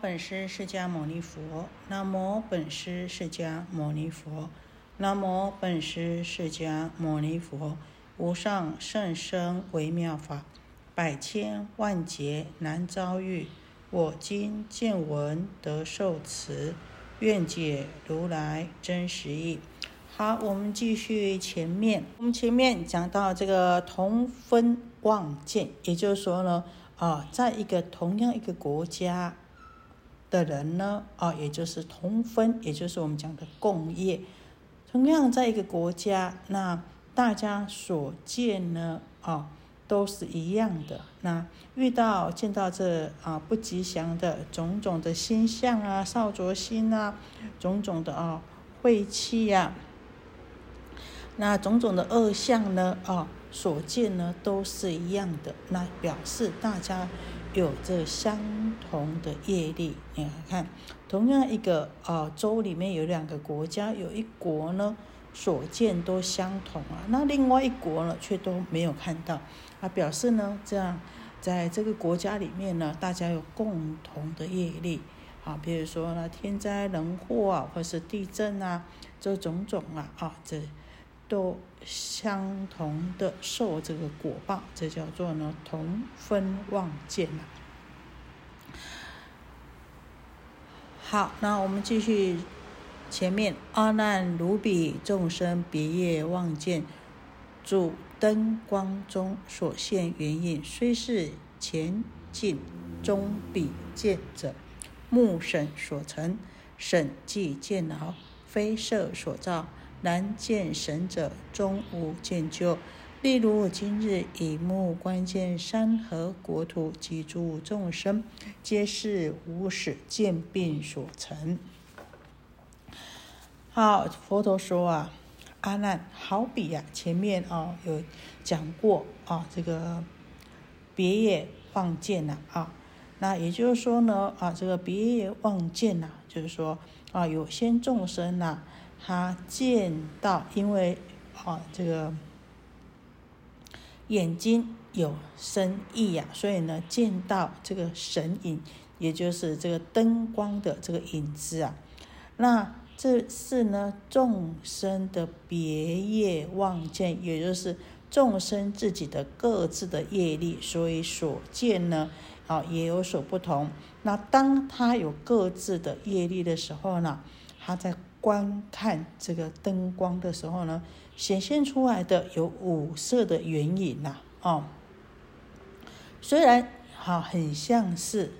本师释迦牟尼佛，南无本师释迦牟尼佛，南无本师释迦牟尼佛。无上甚深微妙法，百千万劫难遭遇。我今见闻得受持，愿解如来真实义。好，我们继续前面，我们前面讲到这个同分望见，也就是说呢，啊，在一个同样一个国家的人呢，啊，也就是同分，也就是我们讲的共业，同样在一个国家，那大家所见呢，啊，都是一样的。那遇到见到这啊不吉祥的种种的星象啊，少浊星啊，种种的啊晦气呀。那种种的恶相呢？啊，所见呢都是一样的。那表示大家有着相同的业力。你看，同样一个啊州里面有两个国家，有一国呢所见都相同啊，那另外一国呢却都没有看到。啊，表示呢这样，在这个国家里面呢，大家有共同的业力啊，比如说呢天灾人祸啊，或是地震啊，这种种啊啊这。都相同的受这个果报，这叫做呢同分望见。好，那我们继续前面阿难如彼众生别业望见，主灯光中所现原因，虽是前进中彼见者，目审所成，审即见劳，非色所造。难见神者，终无见就。例如今日以目观见山河国土及诸众生，皆是无始见病所成。好，佛陀说啊，阿难，好比啊，前面啊有讲过啊，这个别业望见呐啊，那也就是说呢啊，这个别业望见呐，就是说啊，有些众生呐。他见到，因为啊，这个眼睛有生意呀，所以呢，见到这个神影，也就是这个灯光的这个影子啊。那这是呢，众生的别业望见，也就是众生自己的各自的业力，所以所见呢，啊，也有所不同。那当他有各自的业力的时候呢，他在。观看这个灯光的时候呢，显现出来的有五色的原影呐，哦，虽然哈很像是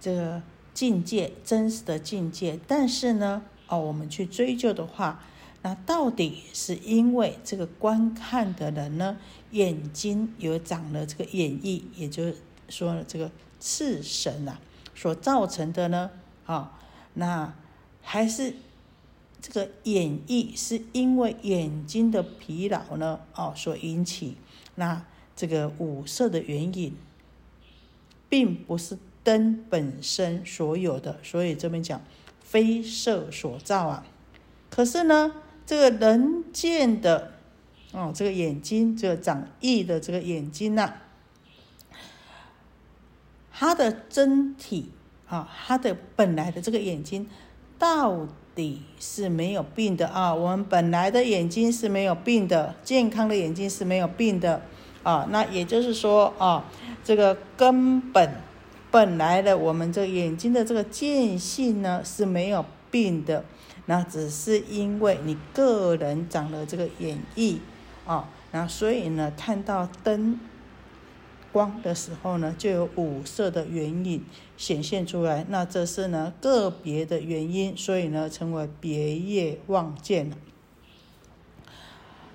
这个境界真实的境界，但是呢，哦，我们去追究的话，那到底是因为这个观看的人呢，眼睛有长了这个眼翳，也就是说这个赤神啊所造成的呢，啊，那还是。这个眼翳是因为眼睛的疲劳呢，哦所引起。那这个五色的原因，并不是灯本身所有的，所以这边讲非色所造啊。可是呢，这个人见的，哦，这个眼睛，这个长翳的这个眼睛呐，它的真体啊，它的本来的这个眼睛到。底是没有病的啊！我们本来的眼睛是没有病的，健康的眼睛是没有病的啊。那也就是说啊，这个根本本来的我们这个眼睛的这个见性呢是没有病的，那只是因为你个人长了这个眼翳啊，那所以呢看到灯。光的时候呢，就有五色的原影显现出来。那这是呢个别的原因，所以呢称为别业望见了。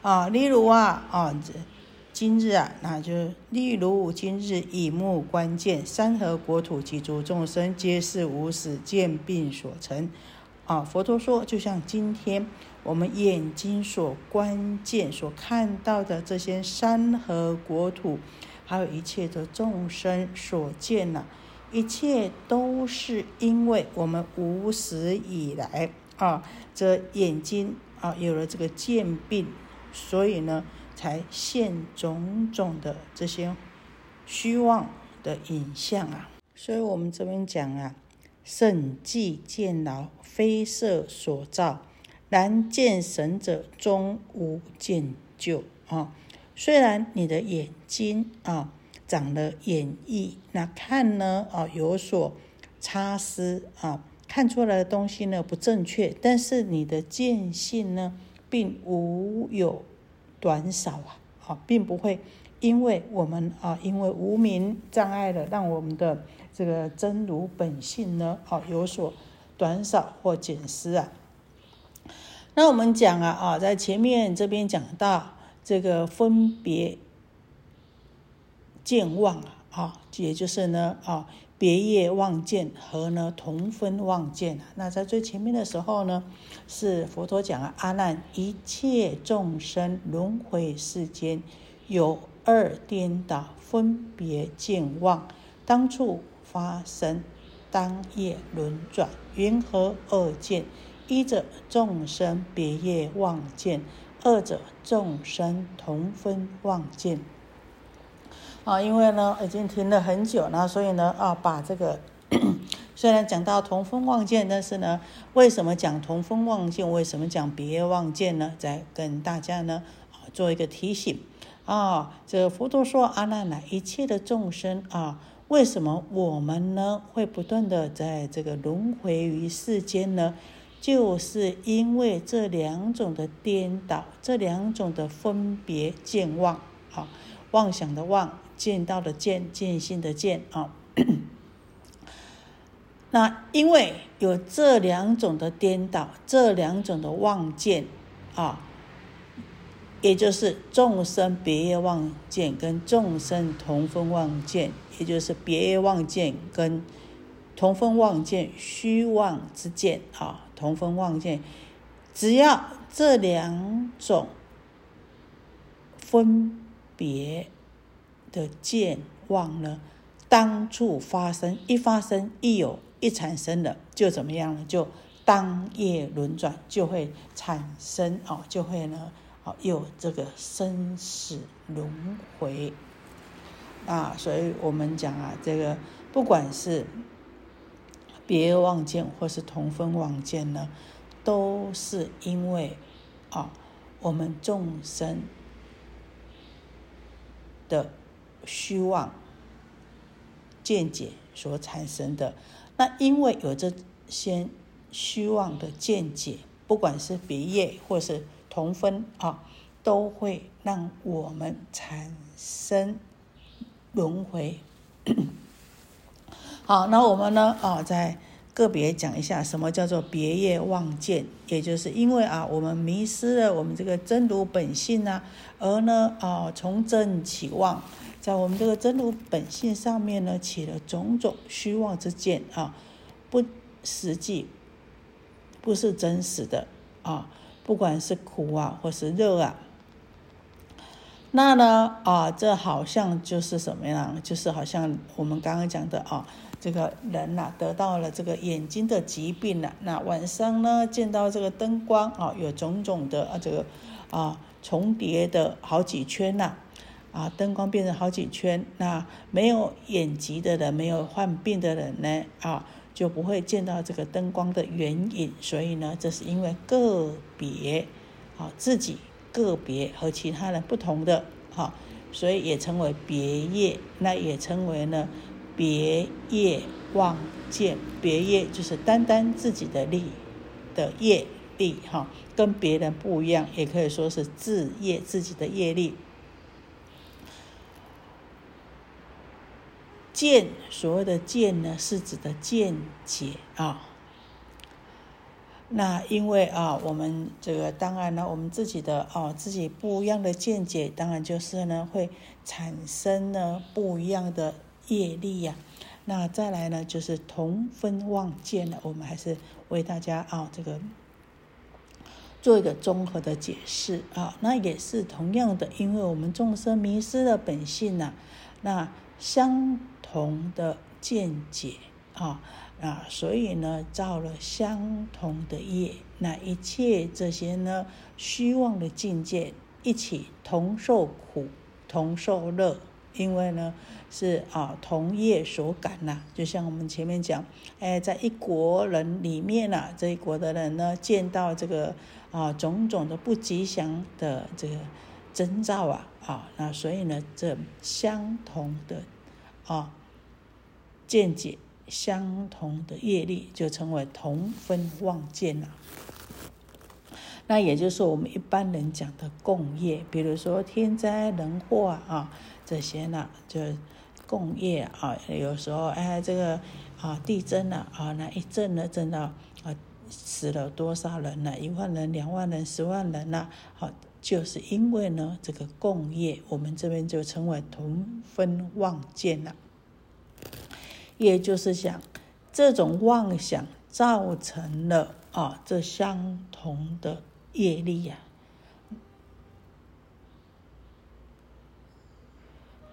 啊，例如啊啊，今日啊，那就例如今日以目观见山河国土及诸众生，皆是无始见病所成。啊，佛陀说，就像今天我们眼睛所观见、所看到的这些山河国土。还有一切的众生所见呐，一切都是因为我们无始以来啊，这眼睛啊有了这个见病，所以呢才现种种的这些虚妄的影像啊。所以我们这边讲啊，甚寂见劳，非色所造。然见神者，终无见救啊！虽然你的眼睛啊长了眼翳，那看呢啊有所差失啊，看出来的东西呢不正确，但是你的见性呢并无有短少啊，啊，并不会因为我们啊因为无名障碍了，让我们的这个真如本性呢啊有所短少或减失啊。那我们讲啊啊，在前面这边讲到这个分别见望啊，也就是呢啊，别业望见和呢同分望见。那在最前面的时候呢，是佛陀讲啊，阿难，一切众生轮回世间有二颠倒分别见望，当处发生，当夜轮转，云何二见？依着众生别业望见，二者众生同分望见。啊，因为呢已经停了很久了，所以呢啊，把这个虽然讲到同分望见，但是呢，为什么讲同分望见？为什么讲别望见呢？再跟大家呢做一个提醒啊，这佛陀说阿难呐，一切的众生啊，为什么我们呢会不断的在这个轮回于世间呢？就是因为这两种的颠倒，这两种的分别见妄，啊，妄想的妄，见到的见，见性的见，啊，那因为有这两种的颠倒，这两种的妄见，啊，也就是众生别业妄见跟众生同分妄见，也就是别业妄见跟同分妄见虚妄之见，啊。同分望见，只要这两种分别的见望呢，当处发生，一发生，一有，一产生了，就怎么样呢？就当夜轮转，就会产生哦，就会呢，哦，有这个生死轮回啊。所以我们讲啊，这个不管是。别望见或是同分望见呢，都是因为啊，我们众生的虚妄见解所产生的。那因为有这些虚妄的见解，不管是别业或是同分啊，都会让我们产生轮回。好，那我们呢？啊，在个别讲一下什么叫做别业妄见，也就是因为啊，我们迷失了我们这个真如本性呢，而呢，啊，从正起妄，在我们这个真如本性上面呢，起了种种虚妄之见啊，不实际，不是真实的啊，不管是苦啊，或是热啊。那呢，啊，这好像就是什么样？就是好像我们刚刚讲的啊，这个人呐，得到了这个眼睛的疾病了。那晚上呢，见到这个灯光啊，有种种的啊，这个啊重叠的好几圈呐，啊，灯光变成好几圈。那没有眼疾的人，没有患病的人呢，啊，就不会见到这个灯光的原因。所以呢，这是因为个别啊自己。个别和其他人不同的，哈，所以也称为别业，那也称为呢别业望见。别业就是单单自己的力的业力，哈，跟别人不一样，也可以说是自业自己的业力。见所谓的见呢，是指的见解啊。那因为啊，我们这个当然呢，我们自己的哦，自己不一样的见解，当然就是呢，会产生呢不一样的业力呀。那再来呢，就是同分望见了，我们还是为大家啊这个做一个综合的解释啊。那也是同样的，因为我们众生迷失了本性呐，那相同的见解啊。啊，所以呢，造了相同的业，那一切这些呢，虚妄的境界，一起同受苦，同受乐，因为呢是啊同业所感呐，就像我们前面讲，哎，在一国人里面呐，这一国的人呢见到这个啊种种的不吉祥的这个征兆啊啊，那所以呢这相同的啊见解。相同的业力就称为同分望见了。那也就是我们一般人讲的共业，比如说天灾人祸啊这些呢，就共业啊。有时候哎，这个啊地震了啊，那一震呢震到啊死了多少人呢？一万人、两万人、十万人呢？好，就是因为呢这个共业，我们这边就称为同分望见了。也就是讲，这种妄想造成了啊，这相同的业力呀。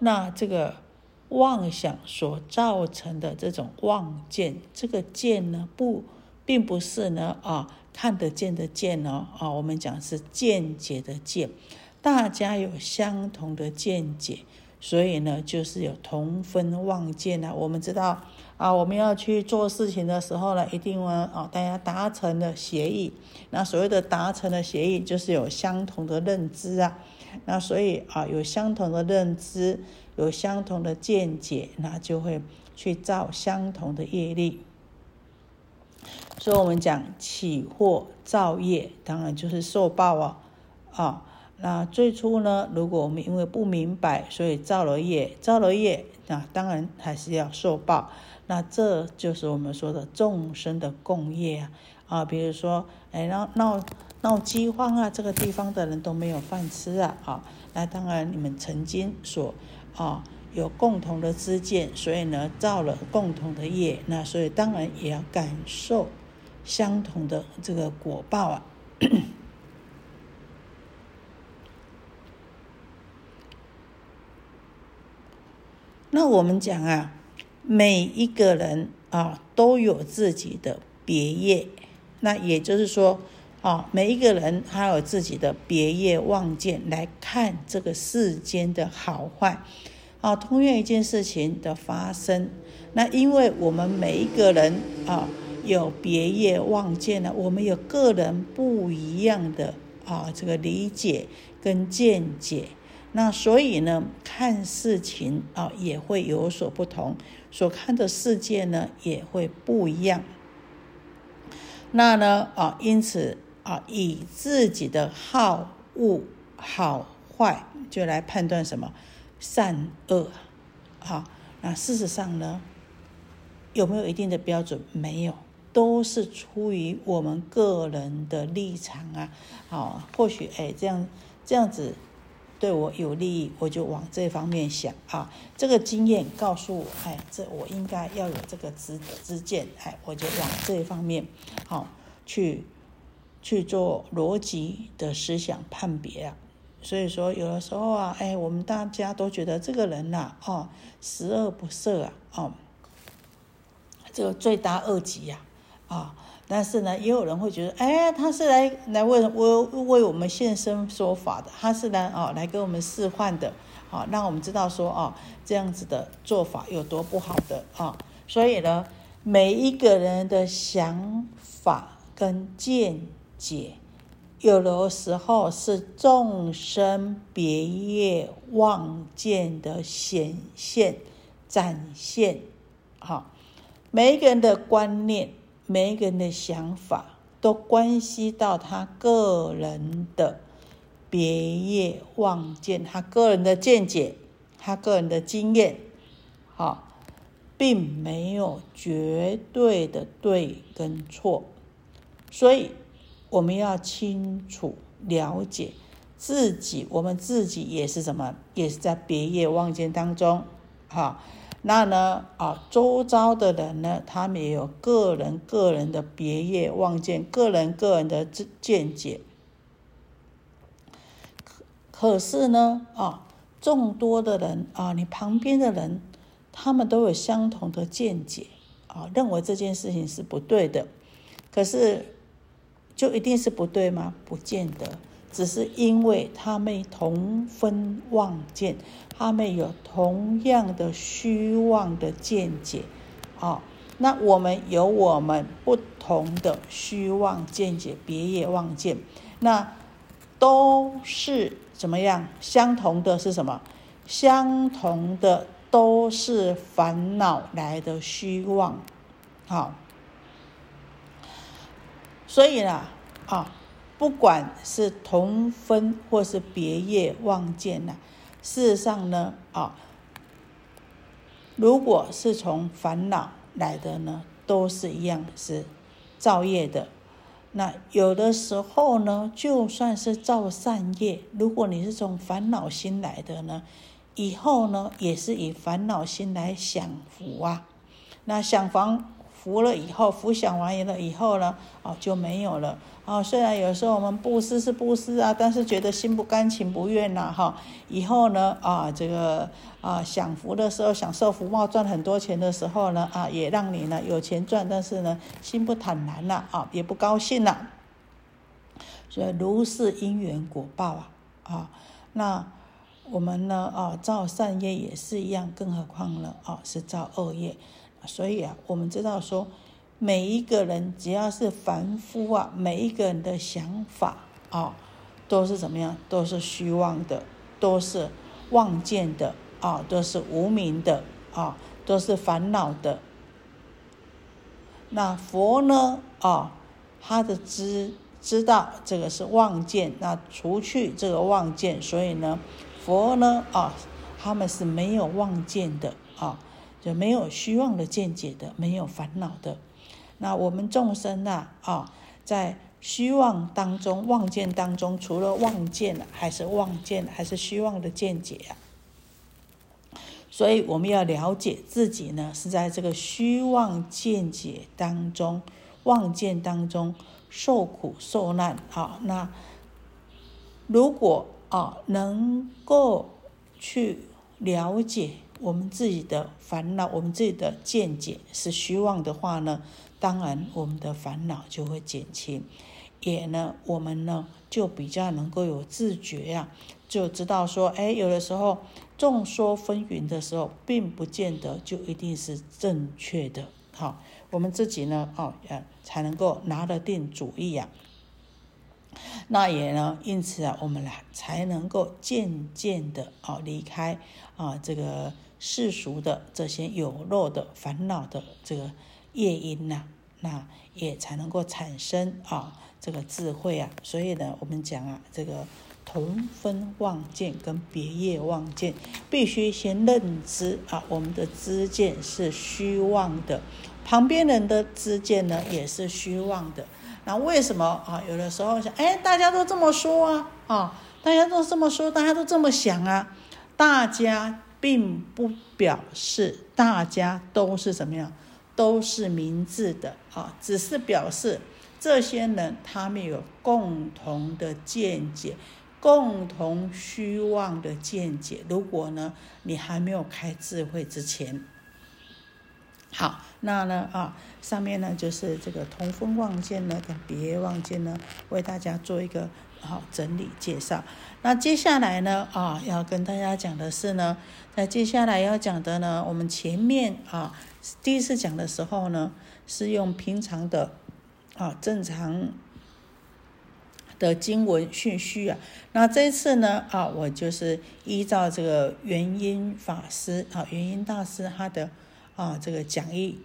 那这个妄想所造成的这种妄见，这个见呢，不，并不是呢啊，看得见的见哦啊，我们讲是见解的见，大家有相同的见解。所以呢，就是有同分妄见啊。我们知道啊，我们要去做事情的时候呢，一定呢啊，大家达成了协议。那所谓的达成了协议，就是有相同的认知啊。那所以啊，有相同的认知，有相同的见解，那就会去造相同的业力。所以我们讲起祸造业，当然就是受报啊啊。那最初呢，如果我们因为不明白，所以造了业，造了业，那当然还是要受报。那这就是我们说的众生的共业啊啊，比如说，哎，闹闹闹饥荒啊，这个地方的人都没有饭吃啊啊，那当然你们曾经所啊有共同的知见，所以呢造了共同的业，那所以当然也要感受相同的这个果报啊。那我们讲啊，每一个人啊都有自己的别业，那也就是说啊，每一个人他有自己的别业望见来看这个世间的好坏啊，同样一件事情的发生，那因为我们每一个人啊有别业望见呢，我们有个人不一样的啊这个理解跟见解。那所以呢，看事情啊也会有所不同，所看的世界呢也会不一样。那呢啊，因此啊，以自己的好恶好坏，就来判断什么善恶。好，那事实上呢，有没有一定的标准？没有，都是出于我们个人的立场啊。好，或许哎，这样这样子。对我有利益，我就往这方面想啊。这个经验告诉我，哎，这我应该要有这个知知见，哎，我就往这方面好去去做逻辑的思想判别啊。所以说，有的时候啊，哎，我们大家都觉得这个人呐，哦，十恶不赦啊，哦，这个罪大恶极呀，啊。但是呢，也有人会觉得，哎，他是来来为为为我们现身说法的，他是来哦来给我们示范的，好让我们知道说哦这样子的做法有多不好的啊。所以呢，每一个人的想法跟见解，有的时候是众生别业望见的显现展现，好，每一个人的观念。每一个人的想法都关系到他个人的别业望见，他个人的见解，他个人的经验，好，并没有绝对的对跟错，所以我们要清楚了解自己，我们自己也是什么，也是在别业望见当中，哈。那呢？啊，周遭的人呢，他们也有个人个人的别业望见，个人个人的见见解。可可是呢，啊，众多的人啊，你旁边的人，他们都有相同的见解，啊，认为这件事情是不对的。可是，就一定是不对吗？不见得。只是因为他们同分妄见，他们有同样的虚妄的见解，啊，那我们有我们不同的虚妄见解，别业妄见，那都是怎么样？相同的是什么？相同的都是烦恼来的虚妄，好，所以呢，啊。不管是同分或是别业妄见呐，事实上呢，啊，如果是从烦恼来的呢，都是一样是造业的。那有的时候呢，就算是造善业，如果你是从烦恼心来的呢，以后呢，也是以烦恼心来享福啊。那享福福了以后，福享完了以后呢，哦，就没有了。啊，虽然有时候我们布施是布施啊，但是觉得心不甘情不愿呐，哈。以后呢，啊，这个啊享福的时候，享受福报赚很多钱的时候呢，啊，也让你呢有钱赚，但是呢心不坦然了，啊，也不高兴了。所以如是因缘果报啊，啊，那我们呢，啊造善业也是一样，更何况呢，啊是造恶业。所以啊，我们知道说。每一个人只要是凡夫啊，每一个人的想法啊，都是怎么样？都是虚妄的，都是妄见的啊，都是无名的啊，都是烦恼的。那佛呢？啊，他的知知道这个是妄见，那除去这个妄见，所以呢，佛呢？啊，他们是没有妄见的啊，就没有虚妄的见解的，没有烦恼的。那我们众生呐，啊，在虚妄当中、妄见当中，除了妄见还是妄见，还是虚妄的见解啊。所以我们要了解自己呢，是在这个虚妄见解当中、妄见当中受苦受难啊。那如果啊，能够去了解我们自己的烦恼、我们自己的见解是虚妄的话呢？当然，我们的烦恼就会减轻，也呢，我们呢就比较能够有自觉呀，就知道说，哎，有的时候众说纷纭的时候，并不见得就一定是正确的。好，我们自己呢，哦，呃，才能够拿得定主意呀。那也呢，因此啊，我们来才能够渐渐的啊离开啊这个世俗的这些有漏的烦恼的这个。业因呐，那也才能够产生啊这个智慧啊。所以呢，我们讲啊，这个同分妄见跟别业妄见，必须先认知啊，我们的知见是虚妄的，旁边人的知见呢也是虚妄的。那为什么啊？有的时候想，哎，大家都这么说啊，啊，大家都这么说，大家都这么想啊，大家并不表示大家都是怎么样。都是明智的啊，只是表示这些人他们有共同的见解，共同虚妄的见解。如果呢，你还没有开智慧之前，好，那呢啊，上面呢就是这个同风望见呢跟别望见呢，为大家做一个好整理介绍。那接下来呢啊，要跟大家讲的是呢，那接下来要讲的呢，我们前面啊。第一次讲的时候呢，是用平常的啊正常的经文顺序啊。那这次呢啊，我就是依照这个元音法师啊，元音大师他的啊这个讲义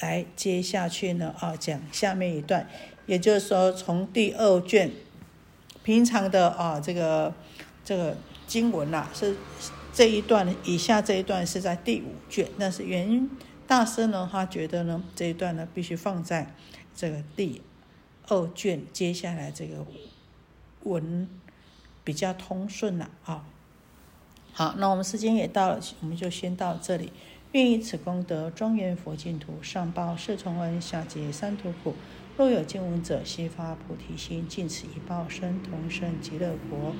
来接下去呢啊讲下面一段，也就是说从第二卷平常的啊这个这个经文呐是。这一段以下这一段是在第五卷，但是原因大师呢，他觉得呢这一段呢必须放在这个第二卷，接下来这个文比较通顺了啊。好，那我们时间也到了，我们就先到这里。愿以此功德庄严佛净土，上报四重恩，下济三途苦。若有见闻者，悉发菩提心，尽此一报身，同生极乐国。